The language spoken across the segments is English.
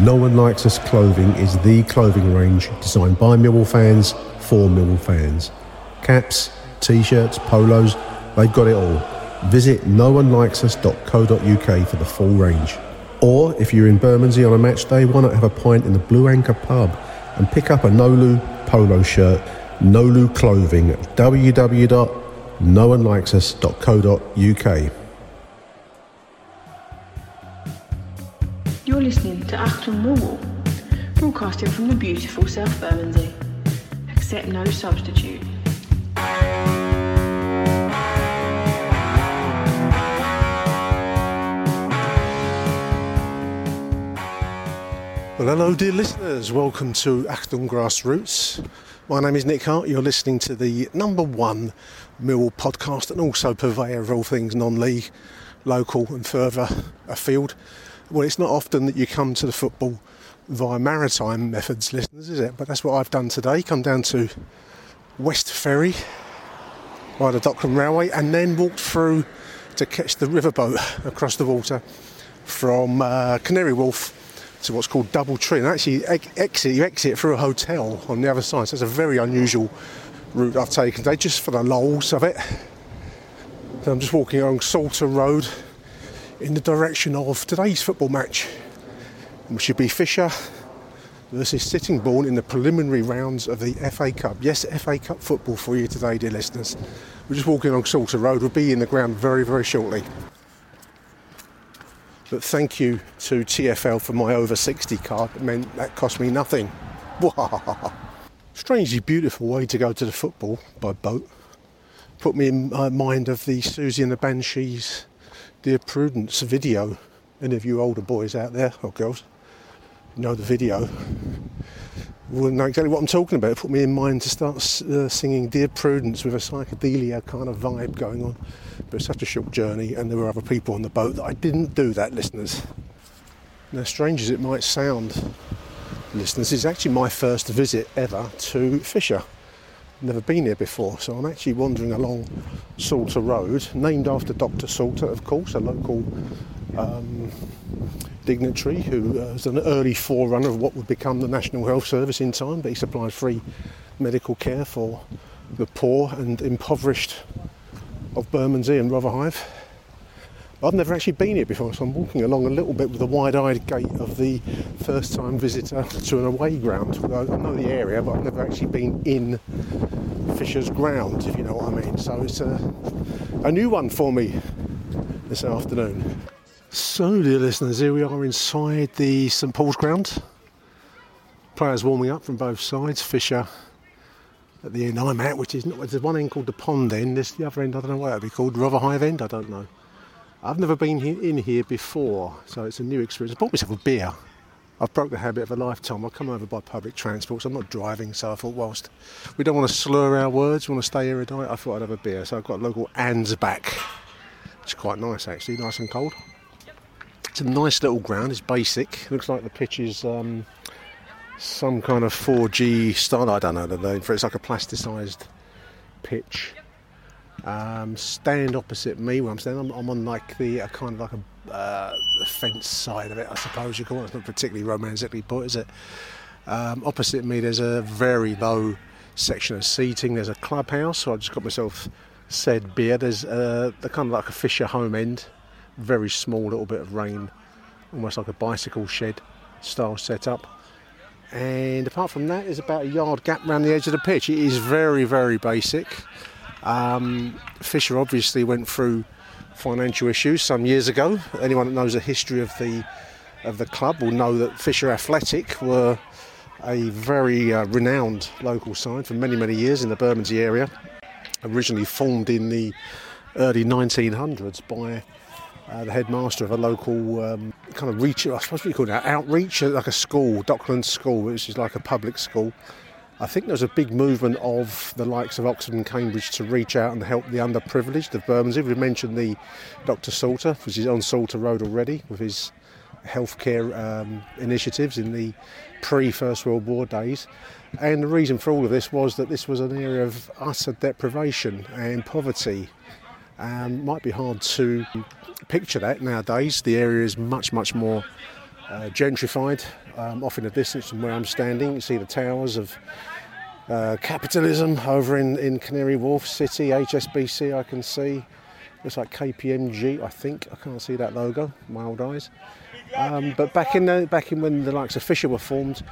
No One Likes Us Clothing is the clothing range designed by Millwall fans for Millwall fans. Caps, t-shirts, polos, they've got it all. Visit noonelikesus.co.uk for the full range. Or if you're in Bermondsey on a match day, why not have a pint in the Blue Anchor pub and pick up a Nolu polo shirt, Nolu clothing at www.noonelikesus.co.uk. Achtung Millwall, broadcasting from the beautiful South Bermondsey. Accept no substitute. Well, hello, dear listeners. Welcome to Achtung Grassroots. My name is Nick Hart. You're listening to the number one Millwall podcast and also purveyor of all things non-league, local and further afield. Well, it's not often that you come to the football via maritime methods, listeners, is it? But that's what I've done today. Come down to West Ferry via the Dockland Railway and then walked through to catch the riverboat across the water from uh, Canary Wharf to what's called Double Tree. And actually, exit you exit through a hotel on the other side. So it's a very unusual route I've taken today, just for the lols of it. So I'm just walking along Salter Road in the direction of today's football match, which should be Fisher versus Sittingbourne in the preliminary rounds of the FA Cup. Yes, FA Cup football for you today, dear listeners. We're just walking along Salter Road. We'll be in the ground very, very shortly. But thank you to TFL for my over 60 card. It meant that cost me nothing. Strangely beautiful way to go to the football by boat. Put me in mind of the Siouxsie and the Banshees Dear Prudence video. Any of you older boys out there, or girls, know the video will know exactly what I'm talking about. It put me in mind to start uh, singing Dear Prudence with a psychedelia kind of vibe going on. But it's such a short journey, and there were other people on the boat that I didn't do that, listeners. Now, strange as it might sound, listeners, it's actually my first visit ever to Fisher. Never been here before, so I'm actually wandering along Salter Road, named after Dr. Salter, of course, a local um, dignitary who uh, was an early forerunner of what would become the National Health Service in time, but he supplied free medical care for the poor and impoverished of Bermondsey and Rotherhithe. I've never actually been here before, so I'm walking along a little bit with the wide-eyed gait of the first-time visitor to an away ground. I know the area, but I've never actually been in Fisher's ground, if you know what I mean. So it's a, a new one for me this afternoon. So, dear listeners, here we are inside the St Paul's ground. Players warming up from both sides. Fisher at the end I'm at, which is not, there's one end called the pond end, this the other end, I don't know what it'd be called, Rotherhithe end, I don't know. I've never been in here before, so it's a new experience. I bought myself a beer. I've broke the habit of a lifetime. I come over by public transport, so I'm not driving. So I thought, whilst we don't want to slur our words, we want to stay erudite, I thought I'd have a beer. So I've got a local which is quite nice actually, nice and cold. It's a nice little ground. It's basic. Looks like the pitch is um, some kind of 4G style. I don't know for it. It's like a plasticized pitch. Um, stand opposite me where I'm standing. I'm, I'm on like the kind of like a uh, fence side of it, I suppose you call it. It's not particularly romantically put, is it? Um, opposite me, there's a very low section of seating. There's a clubhouse, so I just got myself said beer. There's uh, the kind of like a Fisher home end, very small little bit of rain, almost like a bicycle shed style setup. And apart from that, there's about a yard gap around the edge of the pitch. It is very, very basic. Um, Fisher obviously went through financial issues some years ago. Anyone that knows the history of the of the club will know that Fisher Athletic were a very uh, renowned local side for many, many years in the Bermondsey area. Originally formed in the early 1900s by uh, the headmaster of a local um, kind of reach, I suppose we call it outreach, like a school, Dockland School, which is like a public school. I think there was a big movement of the likes of Oxford and Cambridge to reach out and help the underprivileged of Bermondsey. We mentioned the Dr. Salter, which is on Salter Road already, with his healthcare um, initiatives in the pre First World War days. And the reason for all of this was that this was an area of utter deprivation and poverty. Um, might be hard to picture that nowadays. The area is much, much more uh, gentrified, um, off in the distance from where I'm standing. You see the towers of uh, capitalism over in, in Canary Wharf City, HSBC, I can see. Looks like KPMG, I think. I can't see that logo, my old eyes. Um, but back in the, back in when the likes of Fisher were formed,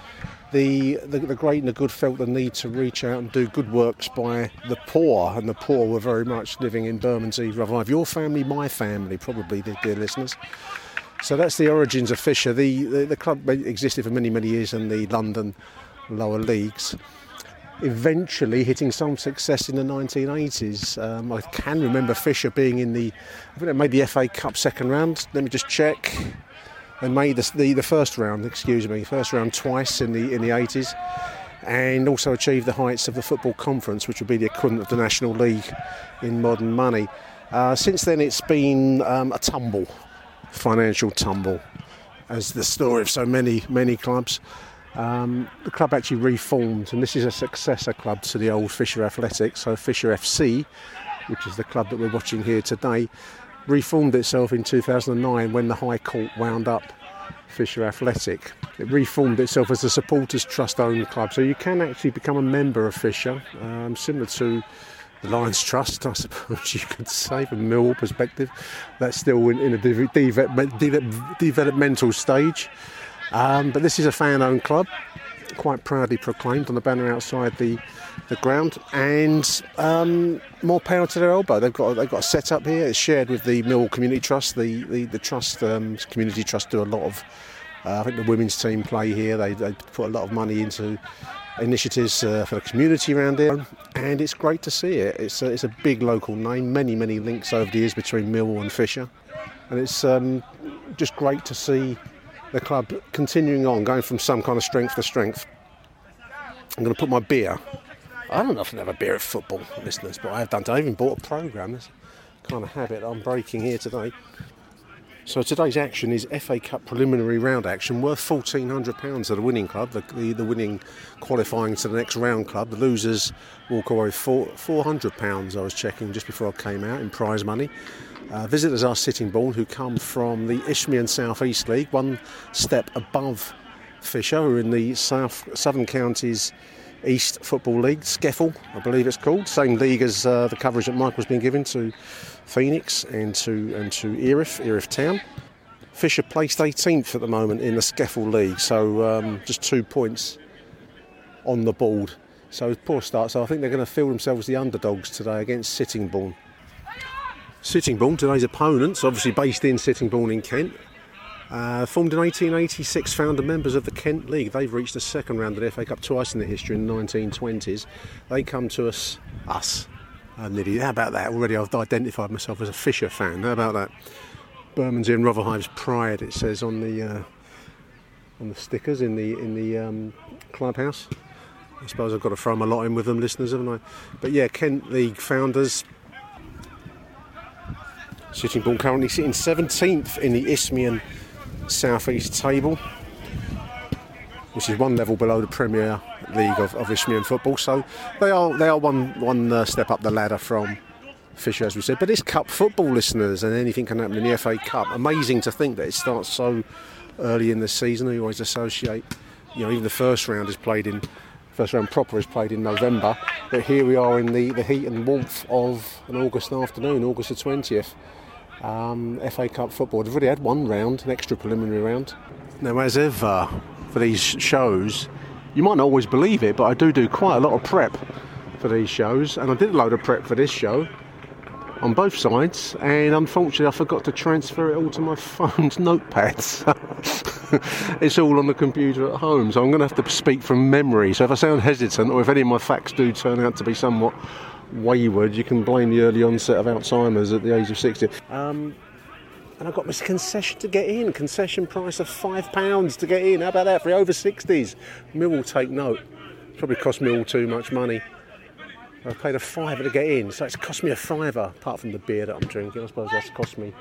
the, the, the great and the good felt the need to reach out and do good works by the poor, and the poor were very much living in Bermondsey Revive. Your family, my family, probably, dear listeners. So that's the origins of Fisher. The, the, the club existed for many, many years in the London lower leagues. Eventually hitting some success in the 1980s. Um, I can remember Fisher being in the, I think they made the FA Cup second round. Let me just check and made the, the, the, first round, excuse me, first round twice in the in the 80s, and also achieved the heights of the football conference, which would be the equivalent of the National League in modern money. Uh, since then, it's been um, a tumble, financial tumble, as the story of so many many clubs. Um, the club actually reformed, and this is a successor club to the old Fisher Athletics, so Fisher FC, which is the club that we're watching here today reformed itself in 2009 when the High Court wound up Fisher Athletic. It reformed itself as a supporters trust owned club, so you can actually become a member of Fisher, um, similar to the Lions Trust, I suppose you could say, from Millwall perspective. That's still in, in a de- de- developmental stage. Um, but this is a fan owned club, quite proudly proclaimed on the banner outside the the ground, and um, more power to their elbow. They've got they've got a setup here. It's shared with the Mill Community Trust. The the, the trust um, community trust do a lot of. Uh, I think the women's team play here. They, they put a lot of money into initiatives uh, for the community around here, and it's great to see it. It's a, it's a big local name. Many many links over the years between Millwall and Fisher, and it's um, just great to see the club continuing on, going from some kind of strength to strength. I'm going to put my beer I don't often have a beer at football, listeners, but I have done. I even bought a programme. That's kind of habit I'm breaking here today. So today's action is FA Cup preliminary round action worth £1,400 to the winning club, the, the, the, winning qualifying to the next round club. The losers walk away four, £400 I was checking just before I came out in prize money. Uh, visitors are Sittingbourne who come from the Isthmian South East League, one step above Fisher, who are in the South Southern Counties East Football League, SCEFL, I believe it's called. Same league as uh, the coverage that Michael's been given to Phoenix and to and to Erith, Erith Town. Fisher placed 18th at the moment in the SCEFL League, so um, just two points on the board. So poor start. So I think they're going to feel themselves the underdogs today against Sittingbourne. Sittingbourne, today's opponents, obviously based in Sittingbourne in Kent, uh, formed in 1886, founder members of the Kent League. They've reached the second round of the FA Cup twice in their history in the 1920s. They come to us, us, uh, nearly. How about that? Already I've identified myself as a Fisher fan. How about that? Bermondsey and Rotherhithe's pride. It says on the uh, on the stickers in the in the um, clubhouse. I suppose I've got to throw my lot in with them, listeners, haven't I? But yeah, Kent League founders. Sittingbourne currently sitting 17th in the Isthmian southeast table, which is one level below the Premier League of, of Isthmian football. So they are they are one one uh, step up the ladder from Fisher, as we said. But it's cup football, listeners, and anything can happen in the FA Cup. Amazing to think that it starts so early in the season. We always associate, you know, even the first round is played in, first round proper is played in November. But here we are in the, the heat and warmth of an August afternoon, August the 20th. Um, FA Cup football. They've already had one round, an extra preliminary round. Now, as ever, for these shows, you might not always believe it, but I do do quite a lot of prep for these shows, and I did a load of prep for this show on both sides, and unfortunately, I forgot to transfer it all to my phone's notepads. it's all on the computer at home, so I'm going to have to speak from memory. So if I sound hesitant, or if any of my facts do turn out to be somewhat wayward, you can blame the early onset of Alzheimer's at the age of 60. Um, and I got this concession to get in. Concession price of five pounds to get in. How about that for over 60s? Millwall take note. Probably cost me all too much money. I paid a fiver to get in, so it's cost me a fiver, apart from the beer that I'm drinking. I suppose that's cost me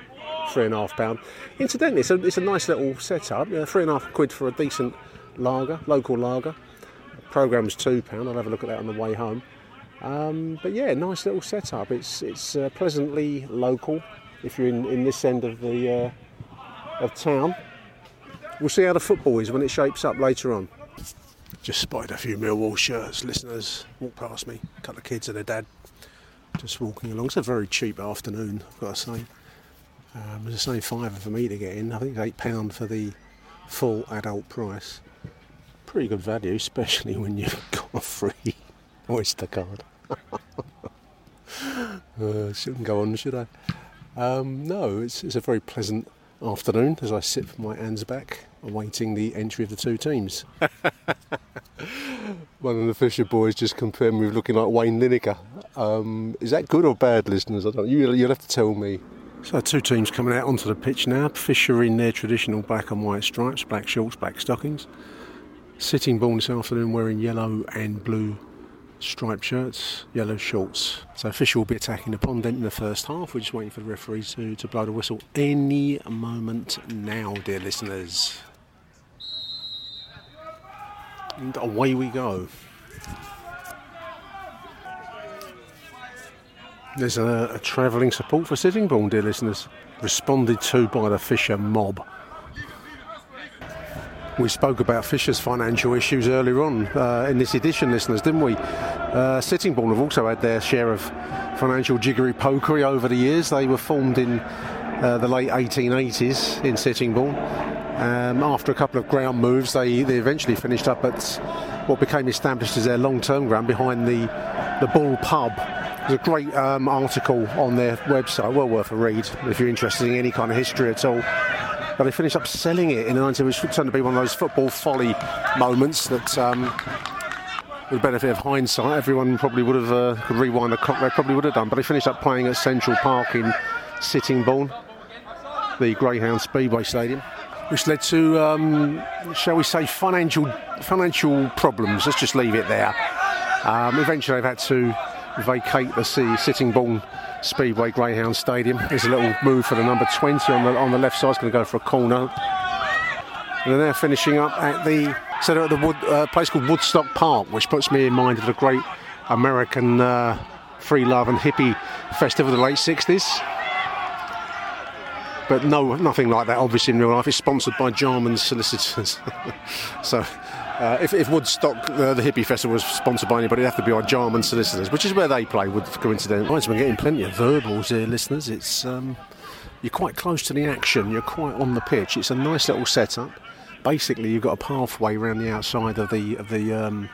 three and a half pound. Incidentally, it's a, it's a nice little setup. Three and a half quid for a decent lager, local lager. Program's two pound. I'll have a look at that on the way home. Um, but yeah, nice little setup. It's it's uh, pleasantly local. If you're in, in this end of the uh, of town, we'll see how the football is when it shapes up later on. Just spotted a few Millwall shirts. Listeners walk past me. A couple of kids and a dad just walking along. It's a very cheap afternoon, I've got to say. Um, it's the same fiver for me to get in. I think it's eight pound for the full adult price. Pretty good value, especially when you've got a free Oyster card. uh, shouldn't go on, should I? Um, no, it's, it's a very pleasant afternoon as I sit for my hands back, awaiting the entry of the two teams. One of the Fisher boys just compared me with looking like Wayne Lineker. Um, is that good or bad, listeners? I don't. You, you'll have to tell me. So two teams coming out onto the pitch now. Fisher in their traditional black and white stripes, black shorts, black stockings. Sitting Sittingbourne this afternoon wearing yellow and blue striped shirts, yellow shorts. So Fisher will be attacking the pond in the first half. We're just waiting for the referee to, to blow the whistle any moment now, dear listeners. And away we go. There's a, a travelling support for Sittingbourne, dear listeners, responded to by the Fisher mob. We spoke about Fisher's financial issues earlier on uh, in this edition, listeners, didn't we? Uh, Sittingbourne have also had their share of financial jiggery pokery over the years. They were formed in uh, the late 1880s in Sittingbourne. Um, after a couple of ground moves, they, they eventually finished up at what became established as their long-term ground behind the the Bull Pub. There's a great um, article on their website, well worth a read if you're interested in any kind of history at all. But they finished up selling it in the 90s, which turned to be one of those football folly moments that. Um, with the benefit of hindsight, everyone probably would have uh, could rewind the clock. They probably would have done, but they finished up playing at Central Park in Sittingbourne, the Greyhound Speedway Stadium which led to, um, shall we say, financial financial problems. Let's just leave it there. Um, eventually, they've had to vacate the Sittingbourne Speedway Greyhound Stadium. There's a little move for the number 20 on the on the left side. It's going to go for a corner. And they're now finishing up at the so at the Wood, uh, place called Woodstock Park, which puts me in mind of the great American uh, free love and hippie festival of the late 60s but no, nothing like that. Obviously, in real life, it's sponsored by Jarman solicitors. so, uh, if, if, Woodstock, uh, the hippie festival, was sponsored by anybody, it'd have to be our Jarman solicitors, which is where they play. With coincidentally, right, so we're getting plenty of verbals here, listeners. It's um, you're quite close to the action. You're quite on the pitch. It's a nice little setup. Basically, you've got a pathway around the outside of the of the. Um,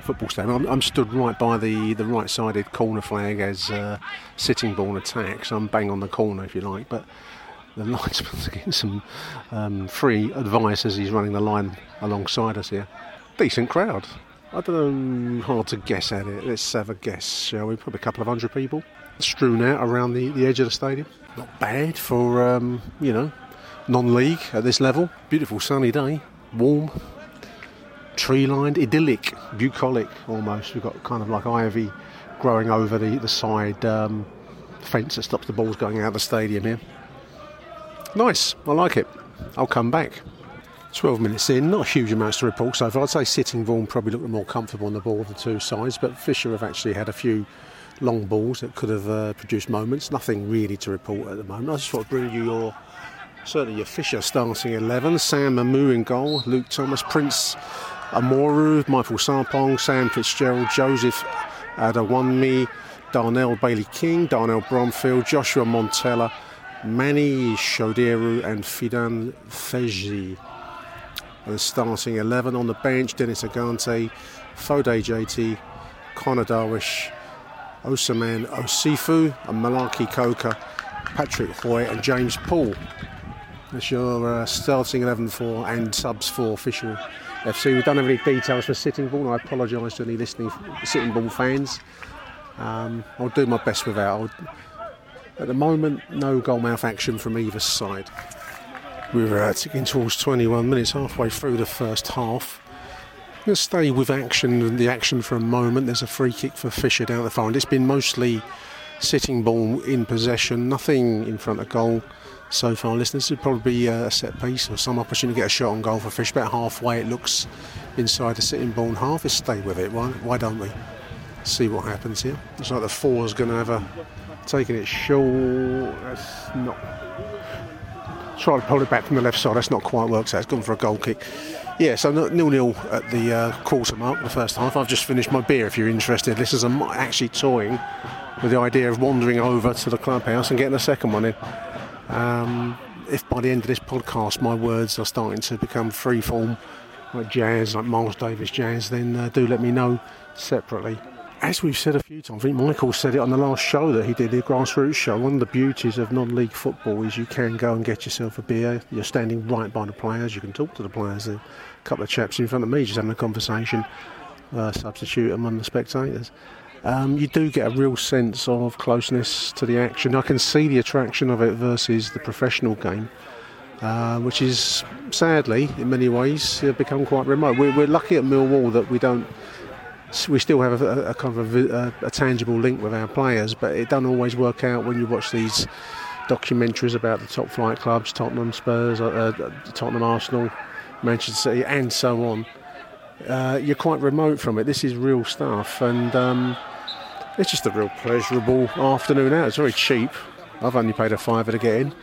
football stadium. I'm, I'm, stood right by the, the right-sided corner flag as uh, Sittingbourne attacks. I'm bang on the corner, if you like. But the linesman's getting some um, free advice as he's running the line alongside us here. Decent crowd. I don't know, hard to guess at it. Let's have a guess, shall we? Probably a couple of hundred people strewn out around the, the edge of the stadium. Not bad for, um, you know, non league at this level. Beautiful sunny day, warm, tree lined, idyllic, bucolic almost. We've got kind of like ivy growing over the, the side um, fence that stops the balls going out of the stadium here. Nice, I like it. I'll come back. 12 minutes in, not huge amounts to report so far. I'd say Sittingbourne probably looked more comfortable on the ball of the two sides, but Fisher have actually had a few long balls that could have uh, produced moments. Nothing really to report at the moment. I just want I'd bring you your certainly your Fisher starting 11. Sam Mamu in goal, Luke Thomas, Prince Amoru, Michael Sarpong, Sam Fitzgerald, Joseph Adewunmi, Darnell Bailey King, Darnell Bromfield, Joshua Montella, Manny Shoderu, and Fidan Feji. The starting 11 on the bench Dennis Agante, Fode JT, Connor Darwish, Osaman Osifu, and Malaki Koka, Patrick Hoy, and James Paul. That's your uh, starting 11 for and subs for official FC. We don't have any details for Sittingbourne. I apologise to any listening Sittingbourne fans. Um, I'll do my best with that. I'll, at the moment, no goalmouth action from either side. We're uh, ticking towards 21 minutes, halfway through the first half. Let's stay with action, the action for a moment. There's a free kick for Fisher down the far end. It's been mostly Sittingbourne in possession, nothing in front of goal so far, listeners. It'd probably be a set piece or some opportunity to get a shot on goal for Fisher. About halfway, it looks inside the Sittingbourne half. Let's stay with it. Why, why don't we? See what happens here. Looks like the four is going to have a taking it short. That's not. Try to pull it back from the left side. That's not quite worked out. It's gone for a goal kick. Yeah, so nil nil at the uh, quarter mark, the first half. I've just finished my beer. If you're interested, is a, actually toying with the idea of wandering over to the clubhouse and getting a second one in. Um, if by the end of this podcast my words are starting to become freeform, like jazz, like Miles Davis jazz, then uh, do let me know separately. As we've said a few times, I think Michael said it on the last show that he did, the grassroots show. One of the beauties of non league football is you can go and get yourself a beer. You're standing right by the players, you can talk to the players. A couple of chaps in front of me just having a conversation, uh, substitute among the spectators um, you do get a real sense of closeness to the action. I can see the attraction of it versus the professional game, uh, which is sadly, in many ways, uh, become quite remote. We're, we're, lucky at Millwall that we don't. We still have a, a kind of a, a, tangible link with our players, but it doesn't always work out when you watch these documentaries about the top flight clubs, Tottenham, Spurs, uh, uh Tottenham, Arsenal, Manchester City, and so on. Uh, you're quite remote from it. This is real stuff, and um, it's just a real pleasurable afternoon out. It's very cheap. I've only paid a fiver to get in.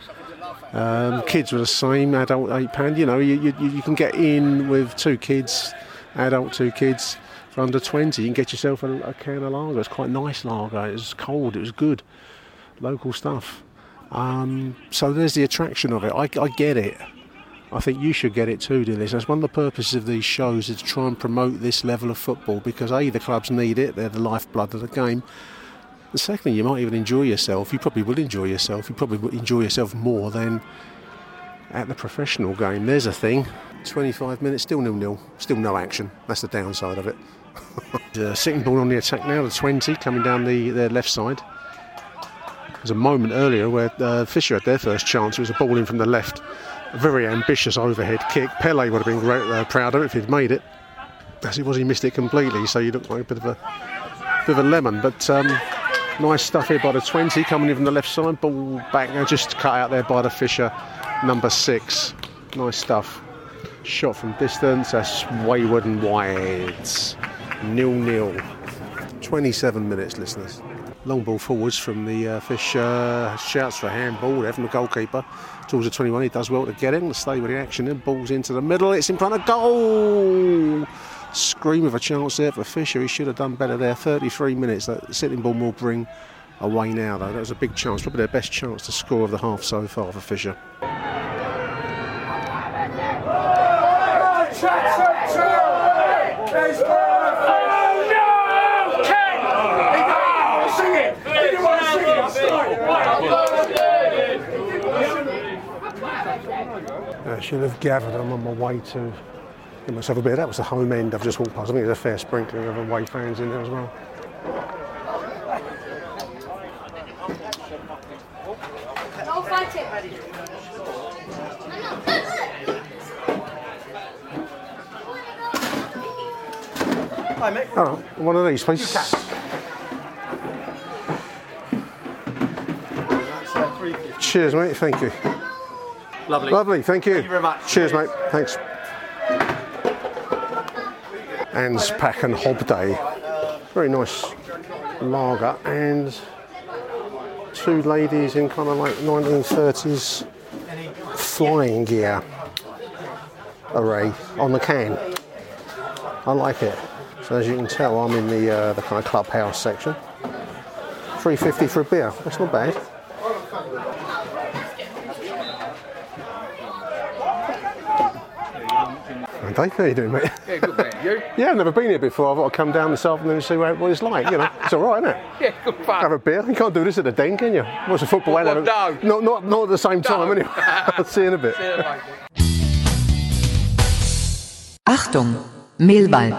Um, kids were the same, adult eight pound. You know, you, you, you can get in with two kids, adult two kids for under twenty. You can get yourself a, a can of lager. It's quite nice lager. It was cold. It was good, local stuff. Um, so there's the attraction of it. I, I get it. I think you should get it too, dear listeners. One of the purposes of these shows is to try and promote this level of football because A, the clubs need it, they're the lifeblood of the game. And secondly, you might even enjoy yourself. You probably will enjoy yourself. You probably will enjoy yourself more than at the professional game. There's a thing. 25 minutes, still nil nil, still no action. That's the downside of it. uh, Sittingbourne on the attack now, the 20 coming down the their left side. There's a moment earlier where uh, Fisher had their first chance. It was a ball in from the left a very ambitious overhead kick. Pele would have been great, uh, proud of it if he'd made it. As it was, he missed it completely, so you look like a bit of a bit of a lemon. But um, nice stuff here by the 20, coming in from the left side. Ball back now, just cut out there by the Fisher, number six. Nice stuff. Shot from distance, that's wayward and wide. Nil nil. 27 minutes, listeners. Long ball forwards from the uh, Fish. Uh, shouts for handball there from the goalkeeper towards the 21. He does well to get in, stay with the action, and balls into the middle. It's in front of goal. Scream of a chance there for Fisher. He should have done better there. 33 minutes. That Sittingbourne will bring away now, though. That was a big chance, probably their best chance to score of the half so far for Fisher. I should have gathered them on my way to get myself a bit. That was the home end I've just walked past. I think there's a fair sprinkling of away fans in there as well. Hi, mate. Oh, one of these, please. Cheers, mate. Thank you. Lovely. Lovely, thank you. Thank you very much. Cheers, mate. Thanks. Ansbach and Hobday. Very nice lager and two ladies in kind of like 1930s flying gear array on the can. I like it. So as you can tell, I'm in the uh, the kind of clubhouse section. 350 for a beer. That's not bad. Dave, how you doing, mate? Yeah, good man. You? Yeah, I've never been here before. I've got to come down this afternoon and see what what it's like. You know, it's all right, isn't it? Yeah, good fun. Have a beer. You can't do this at the den, can you? What's a football? Well, and have a- no. Not, not, not at the same time, No. anyway. I'll see you in a bit. Yeah, mate. Achtung, Millwall.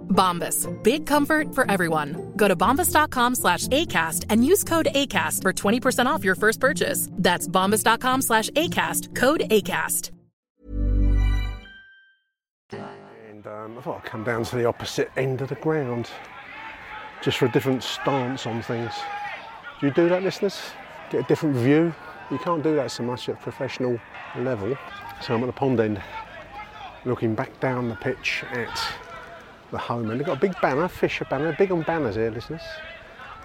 Bombas. Big comfort for everyone. Go to bombas.com slash ACAST and use code ACAST for 20% off your first purchase. That's bombas.com slash ACAST. Code ACAST. And um, I thought I'd come down to the opposite end of the ground just for a different stance on things. Do you do that, listeners? Get a different view? You can't do that so much at professional level. So I'm at the pond end, looking back down the pitch at the home end. They've got a big banner, Fisher banner, big on banners here, listeners.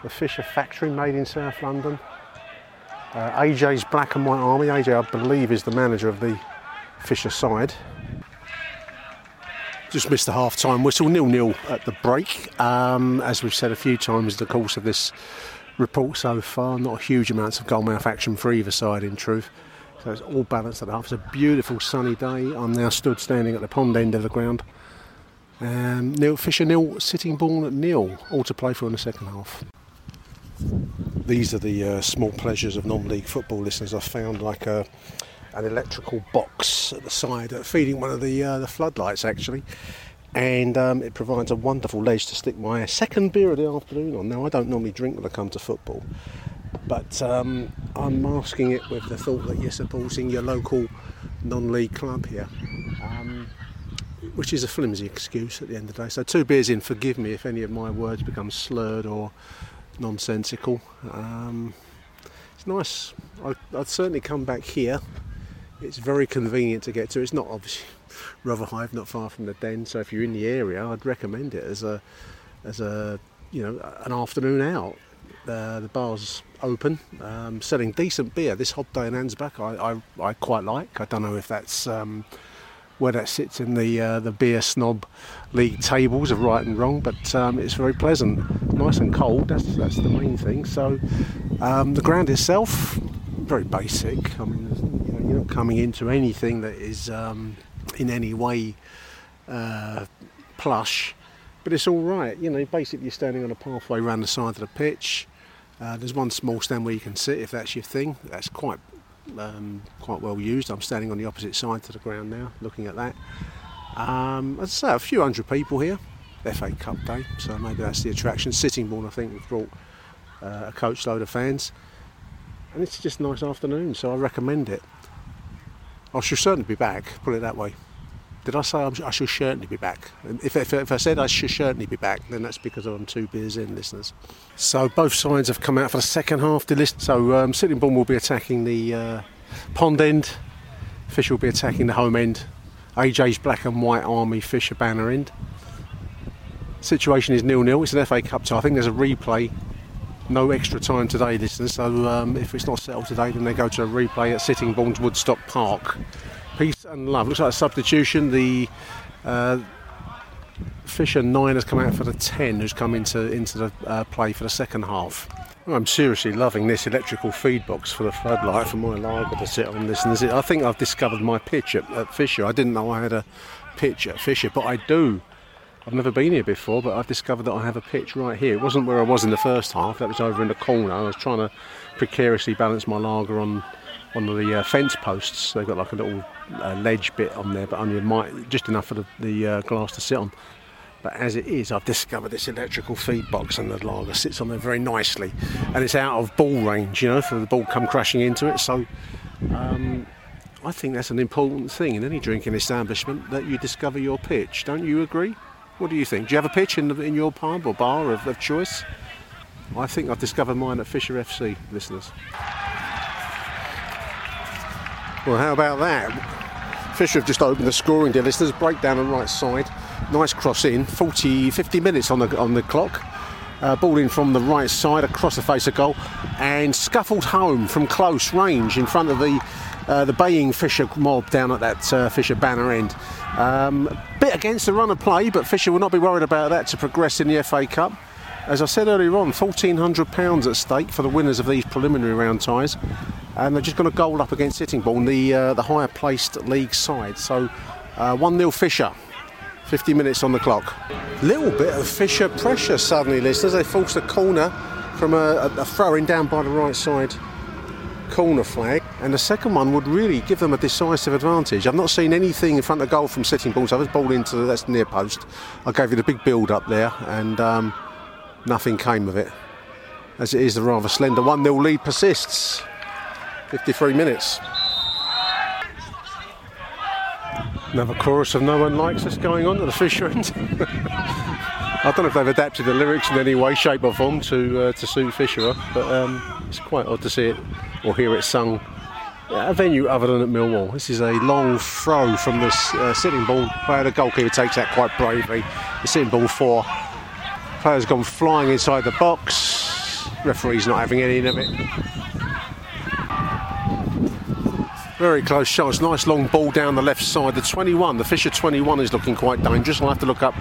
The Fisher factory made in South London. Uh, AJ's Black and White Army. AJ, I believe, is the manager of the Fisher side. Just missed the half time whistle, nil nil at the break. Um, as we've said a few times the course of this report so far, not huge amounts of goalmouth action for either side in truth. So it's all balanced at half. It's a beautiful sunny day. I'm now stood standing at the pond end of the ground. Um, Neil Fisher nil, Sittingbourne ball at nil, all to play for in the second half. These are the uh, small pleasures of non-league football, listeners. I found like a, an electrical box at the side, uh, feeding one of the uh, the floodlights actually, and um, it provides a wonderful ledge to stick my second beer of the afternoon on. Now I don't normally drink when I come to football, but um, I'm masking it with the thought that you're supporting your local non-league club here. Which is a flimsy excuse at the end of the day. So two beers in, forgive me if any of my words become slurred or nonsensical. Um, it's nice. I, I'd certainly come back here. It's very convenient to get to. It's not obviously Rotherhithe, not far from the Den. So if you're in the area, I'd recommend it as a as a you know an afternoon out. Uh, the bar's open, um, selling decent beer. This Hobday in Ansbach, I, I, I quite like. I don't know if that's um, where that sits in the uh, the beer snob league tables of right and wrong, but um, it's very pleasant, nice and cold. That's that's the main thing. So um, the ground itself, very basic. I mean, you know, you're not coming into anything that is um, in any way uh, plush, but it's all right. You know, basically you're standing on a pathway around the side of the pitch. Uh, there's one small stand where you can sit if that's your thing. That's quite um, quite well used. I'm standing on the opposite side to the ground now, looking at that. Um, as I say, a few hundred people here. FA Cup day, so maybe that's the attraction. Sittingbourne, I think, we've brought uh, a coach load of fans, and it's just a nice afternoon. So I recommend it. I shall certainly be back. Put it that way. Did I say I'm, I shall certainly be back? If, if, if I said I should certainly be back, then that's because I'm two beers in, listeners. So both sides have come out for the second half. To list. So um, Sittingbourne will be attacking the uh, pond end. Fisher will be attacking the home end. AJ's black and white army Fisher banner end. Situation is nil-nil. It's an FA Cup tie. I think there's a replay. No extra time today, listeners. So um, if it's not settled today, then they go to a replay at Sittingbourne's Woodstock Park. Peace and love. Looks like a substitution. The uh, Fisher nine has come out for the ten, who's come into into the uh, play for the second half. I'm seriously loving this electrical feed box for the floodlight for my lager to sit on. Listeners, I think I've discovered my pitch at, at Fisher. I didn't know I had a pitch at Fisher, but I do. I've never been here before, but I've discovered that I have a pitch right here. It wasn't where I was in the first half. That was over in the corner. I was trying to precariously balance my lager on one of the uh, fence posts. They've got like a little uh, ledge bit on there, but only just enough for the, the uh, glass to sit on. But as it is, I've discovered this electrical feed box, and the lager sits on there very nicely, and it's out of ball range, you know, for the ball come crashing into it. So. Um, I think that's an important thing in any drinking establishment that you discover your pitch. Don't you agree? What do you think? Do you have a pitch in, the, in your pub or bar of, of choice? I think I've discovered mine at Fisher FC, listeners. Well, how about that? Fisher have just opened the scoring deal. Listeners, break down on the right side. Nice cross in. 40, 50 minutes on the on the clock. Uh, ball in from the right side across the face of goal and scuffled home from close range in front of the uh, the baying Fisher mob down at that uh, Fisher banner end. Um, bit against the run of play, but Fisher will not be worried about that to progress in the FA Cup. As I said earlier on, £1,400 at stake for the winners of these preliminary round ties, and they're just going to goal up against Sittingbourne, the uh, the higher placed league side. So uh, 1 0 Fisher. 50 minutes on the clock. Little bit of Fisher pressure suddenly, listeners. They forced a corner from a, a throw in down by the right side corner flag, and the second one would really give them a decisive advantage. I've not seen anything in front of goal from Sittingbourne. So I was ball into that's near post. I gave it a big build up there, and um, nothing came of it. As it is, the rather slender 1 0 lead persists. 53 minutes. Another chorus of No One Likes Us going on at the Fisher end. I don't know if they've adapted the lyrics in any way, shape, or form to uh, to suit Fisher, but um, it's quite odd to see it or hear it sung at a venue other than at Millwall. This is a long throw from the uh, ball. player. The goalkeeper takes that quite bravely. The Sittingbourne four player's gone flying inside the box. Referee's not having any of it. Very close shots. Nice long ball down the left side. The 21, the Fisher 21 is looking quite dangerous. I'll have to look up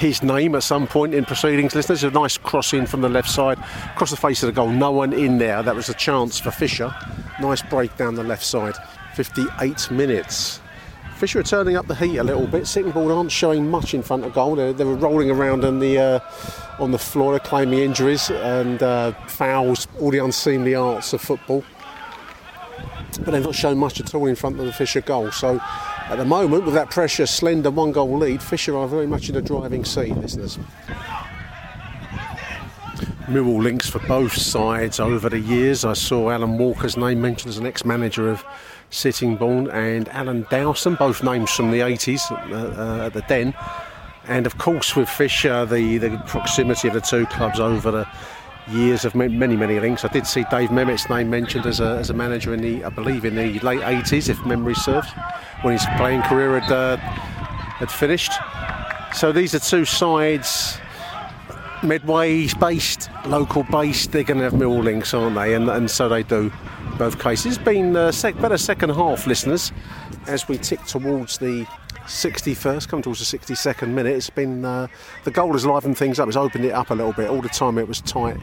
his name at some point in proceedings. Listeners, a nice cross in from the left side, across the face of the goal. No one in there. That was a chance for Fisher. Nice break down the left side. 58 minutes. Fisher are turning up the heat a little bit. Sittingbourne aren't showing much in front of goal. They're, they were rolling around on the uh, on the floor, claiming injuries and uh, fouls, all the unseemly arts of football but they've not shown much at all in front of the Fisher goal. So at the moment, with that pressure, slender one goal lead, Fisher are very much in the driving seat, listeners. Millwall links for both sides over the years. I saw Alan Walker's name mentioned as an ex manager of Sittingbourne and Alan Dowson, both names from the 80s uh, uh, at the Den. And of course, with Fisher, the, the proximity of the two clubs over the years of many, many links. I did see Dave Mehmet's name mentioned as a, as a manager in the, I believe, in the late 80s, if memory serves, when his playing career had, uh, had finished. So these are two sides, Medway based, local based, they're going to have Mill links, aren't they? And, and so they do both cases. Been uh, sec- better second half, listeners, as we tick towards the 61st, coming towards the 62nd minute. It's been uh, the goal has livened things up. It's opened it up a little bit. All the time it was tight.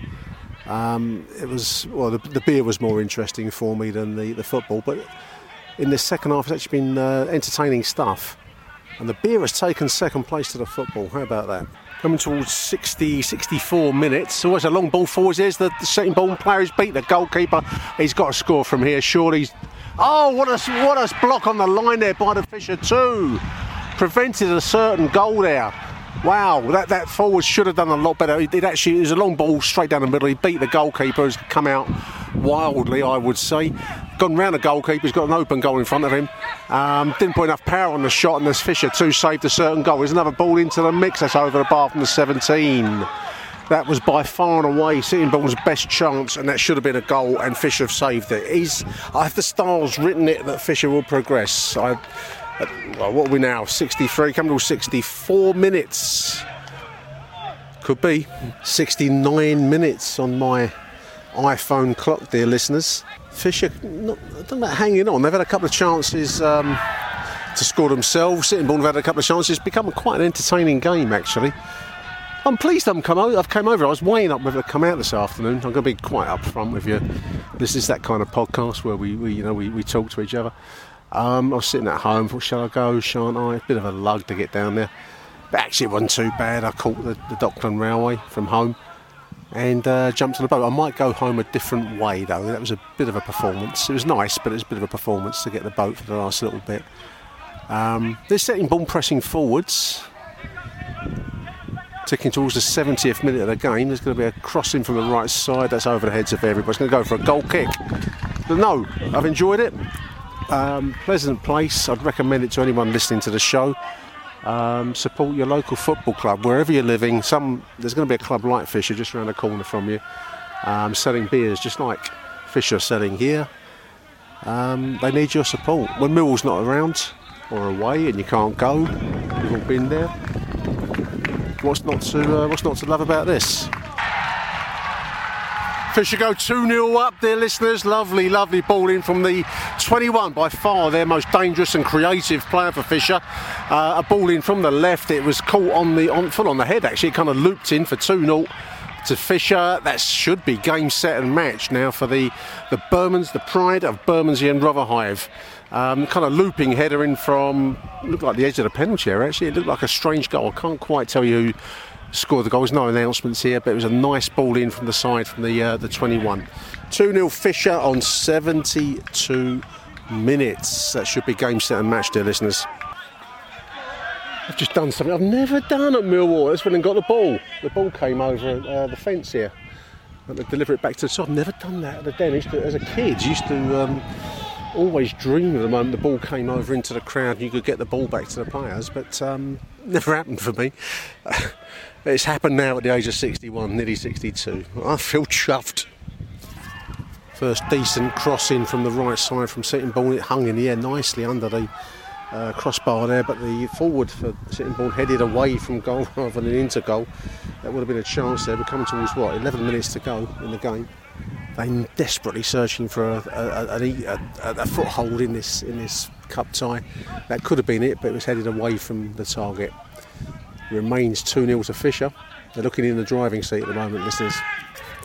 Um, it was well, the, the, beer was more interesting for me than the, the football. But in the second half, it's actually been uh, entertaining stuff. And the beer has taken second place to the football. How about that? Coming towards 60, 64 minutes. Always a long ball forwards. There's the, the Sittingbourne player who's beat the goalkeeper. He's got a score from here. Surely Oh, what a, what a block on the line there by the Fisher too. Prevented a certain goal there. Wow, that, that forward should have done a lot better. It, actually it was a long ball straight down the middle. He beat the goalkeeper, who's come out wildly, I would say. Gone round the goalkeeper, he's got an open goal in front of him. Um, didn't put enough power on the shot, and this Fisher too saved a certain goal. There's another ball into the mix. That's over the bar from the 17. That was by far and away Sittingbourne's best chance, and that should have been a goal, and Fisher have saved it. He's, I have the stars written it that Fisher will progress. I, well, what are we now? 63, coming to 64 minutes. Could be 69 minutes on my iPhone clock, dear listeners. Fisher, not, don't know, hanging on. They've had a couple of chances um, to score themselves. Sittingbourne have had a couple of chances. It's become quite an entertaining game, actually. I'm pleased I've come over. I've come over. I was weighing up whether to come out this afternoon. I'm going to be quite upfront with you. This is that kind of podcast where we, we you know, we, we talk to each other. Um, I was sitting at home. Thought, shall I go? Shan't I? Bit of a lug to get down there. But actually, it wasn't too bad. I caught the, the Dockland Railway from home and uh, jumped on the boat. I might go home a different way though. That was a bit of a performance. It was nice, but it was a bit of a performance to get the boat for the last little bit. Um, they're setting ball pressing forwards. Ticking towards the 70th minute of the game. There's going to be a crossing from the right side. That's over the heads of everybody. It's going to go for a goal kick. But no, I've enjoyed it. Um, pleasant place. I'd recommend it to anyone listening to the show. Um, support your local football club wherever you're living. Some there's going to be a club like Fisher just around the corner from you, um, selling beers just like Fisher selling here. Um, they need your support when Millwall's not around or away and you can't go. We've all been there. What's not to uh, What's not to love about this? Fisher go 2 0 up dear listeners. Lovely, lovely ball in from the 21, by far their most dangerous and creative player for Fisher. Uh, a ball in from the left, it was caught on the on, full on the head actually, it kind of looped in for 2 0 to Fisher. That should be game, set, and match now for the, the Bermans, the pride of Bermondsey and Rotherhithe. Um, kind of looping header in from, looked like the edge of the penalty area actually. It looked like a strange goal. I can't quite tell you who scored the goal. There's no announcements here, but it was a nice ball in from the side from the uh, the 21. 2 0 Fisher on 72 minutes. That should be game, set, and match, dear listeners. I've just done something I've never done at Millwall. That's when I got the ball. The ball came over uh, the fence here. Had to deliver it back to the side. I've never done that at the den. To, as a kid, used to um, always dream of the moment the ball came over into the crowd and you could get the ball back to the players, but um, never happened for me. it's happened now at the age of 61, nearly 62. I feel chuffed. First decent crossing from the right side from Sittingbourne. It hung in the air nicely under the uh, crossbar there, but the forward for Sittingbourne headed away from goal rather than into goal. That would have been a chance there. We're coming towards what 11 minutes to go in the game. They're desperately searching for a, a, a, a, foothold in this in this cup tie. That could have been it, but it was headed away from the target. Remains 2 0 to Fisher. They're looking in the driving seat at the moment, listeners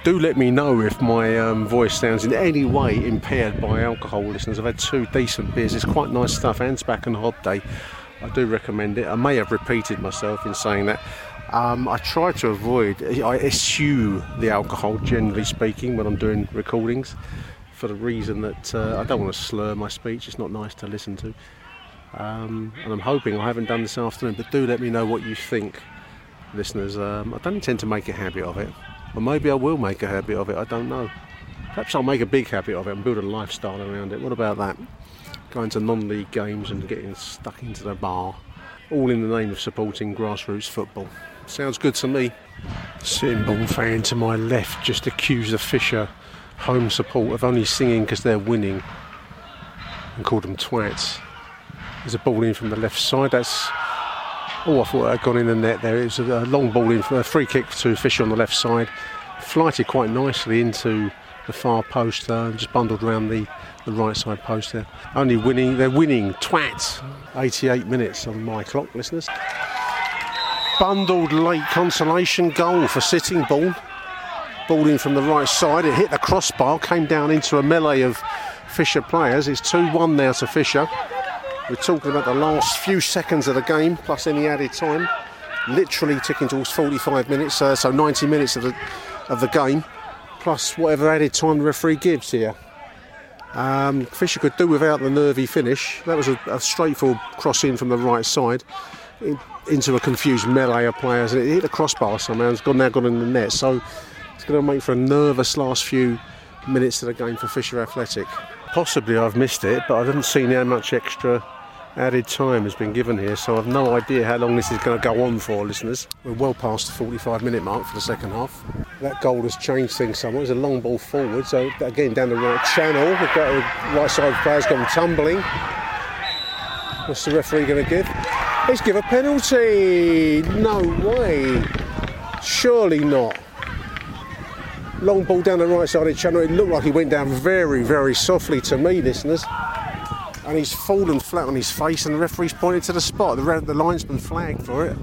do let me know if my um, voice sounds in any way impaired by alcohol, listeners. I've had two decent beers. It's quite nice stuff. Ansbach and Hobday. I do recommend it. I may have repeated myself in saying that. Um, I try to avoid, I eschew the alcohol, generally speaking, when I'm doing recordings, for the reason that uh, I don't want to slur my speech. It's not nice to listen to. Um, and I'm hoping I haven't done this afternoon, but do let me know what you think, listeners. Um, I don't intend to make a habit of it. Or maybe I will make a habit of it, I don't know. Perhaps I'll make a big habit of it and build a lifestyle around it. What about that? Going to non league games and getting stuck into the bar, all in the name of supporting grassroots football. Sounds good to me. Sittingbourne fan to my left just accused the Fisher home support of only singing because they're winning and called them twats. There's a ball in from the left side. That's Oh, I thought I'd gone in the net there. It was a long ball in for a free kick to Fisher on the left side. Flighted quite nicely into the far post there and just bundled around the, the right side post there. Only winning, they're winning twats. 88 minutes on my clock, listeners. Bundled late consolation goal for Sittingbourne. Ball in from the right side. It hit the crossbar, came down into a melee of Fisher players. It's 2 1 now to Fisher. We're talking about the last few seconds of the game, plus any added time. Literally ticking towards 45 minutes, uh, so 90 minutes of the of the game, plus whatever added time the referee gives here. Um, Fisher could do without the nervy finish. That was a, a straightforward cross in from the right side in, into a confused melee of players, and it hit the crossbar somehow. It's gone now gone in the net, so it's going to make for a nervous last few minutes of the game for Fisher Athletic. Possibly I've missed it, but I haven't seen how much extra added time has been given here, so I've no idea how long this is going to go on for, listeners. We're well past the 45 minute mark for the second half. That goal has changed things somewhat. It's a long ball forward, so again down the right channel. We've got the right side players gone tumbling. What's the referee going to give? He's give a penalty. No way. Surely not. Long ball down the right side of the channel. It looked like he went down very, very softly to me, listeners. And he's fallen flat on his face, and the referee's pointed to the spot. The, the linesman flagged for it.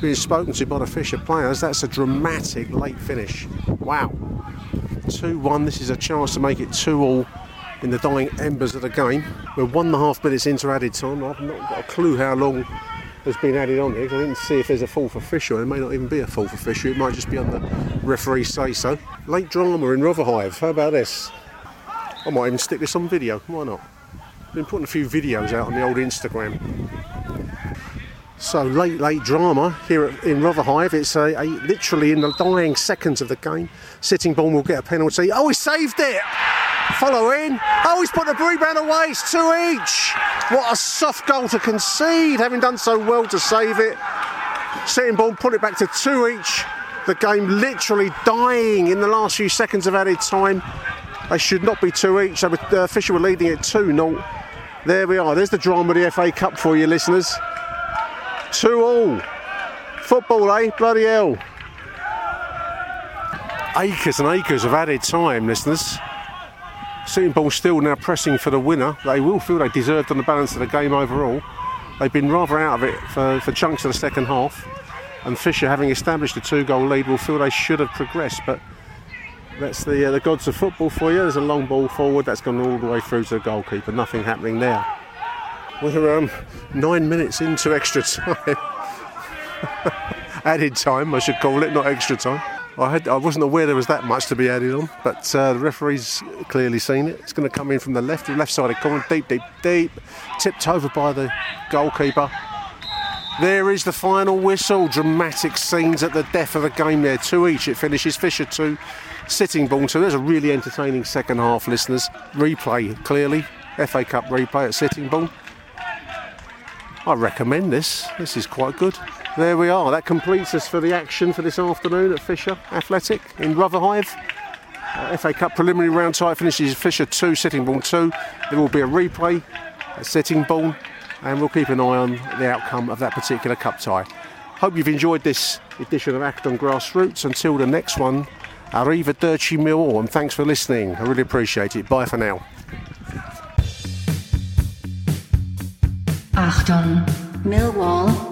Being spoken to by the Fisher players, that's a dramatic late finish. Wow. 2 1. This is a chance to make it 2 all in the dying embers of the game. We're one and a half minutes into added time. I've not got a clue how long has been added on here. I didn't see if there's a fourth official. There may not even be a fourth official. It might just be on the referee say so. Late drama in Rotherhithe. How about this? I might even stick this on video. Why not? I've been putting a few videos out on the old Instagram. So late, late drama here in Rotherhithe. It's a, a, literally in the dying seconds of the game. Sitting Sittingbourne will get a penalty. Oh, he saved it! Follow in. Oh, he's put the rebound away. It's two each. What a soft goal to concede, having done so well to save it. Sittingbourne put it back to two each. The game literally dying in the last few seconds of added time. They should not be two each. So uh, Fisher were leading it 2 0. There we are. There's the drama of the FA Cup for you, listeners. Two all. Football, eh? Bloody hell. Acres and acres of added time, listeners. Sittingbourne still now pressing for the winner. They will feel they deserved on the balance of the game overall. They've been rather out of it for, for chunks of the second half. And Fisher, having established a two goal lead, will feel they should have progressed. But that's the, uh, the gods of football for you. There's a long ball forward that's gone all the way through to the goalkeeper. Nothing happening there. We're um, nine minutes into extra time. Added time, I should call it, not extra time. I, had, I wasn't aware there was that much to be added on, but uh, the referee's clearly seen it. It's going to come in from the left, the left sided corner, deep, deep, deep, tipped over by the goalkeeper. There is the final whistle. Dramatic scenes at the death of the game there. Two each. It finishes Fisher two, sitting Sittingbourne two. There's a really entertaining second half, listeners. Replay clearly. FA Cup replay at Sitting Sittingbourne. I recommend this. This is quite good. There we are. That completes us for the action for this afternoon at Fisher Athletic in Rotherhithe. Uh, FA Cup preliminary round tie finishes Fisher 2, Sittingbourne 2. There will be a replay at Sittingbourne and we'll keep an eye on the outcome of that particular cup tie. Hope you've enjoyed this edition of Acton Grassroots. Until the next one, Arrivederci Millwall and thanks for listening. I really appreciate it. Bye for now. Achtung, Millwall.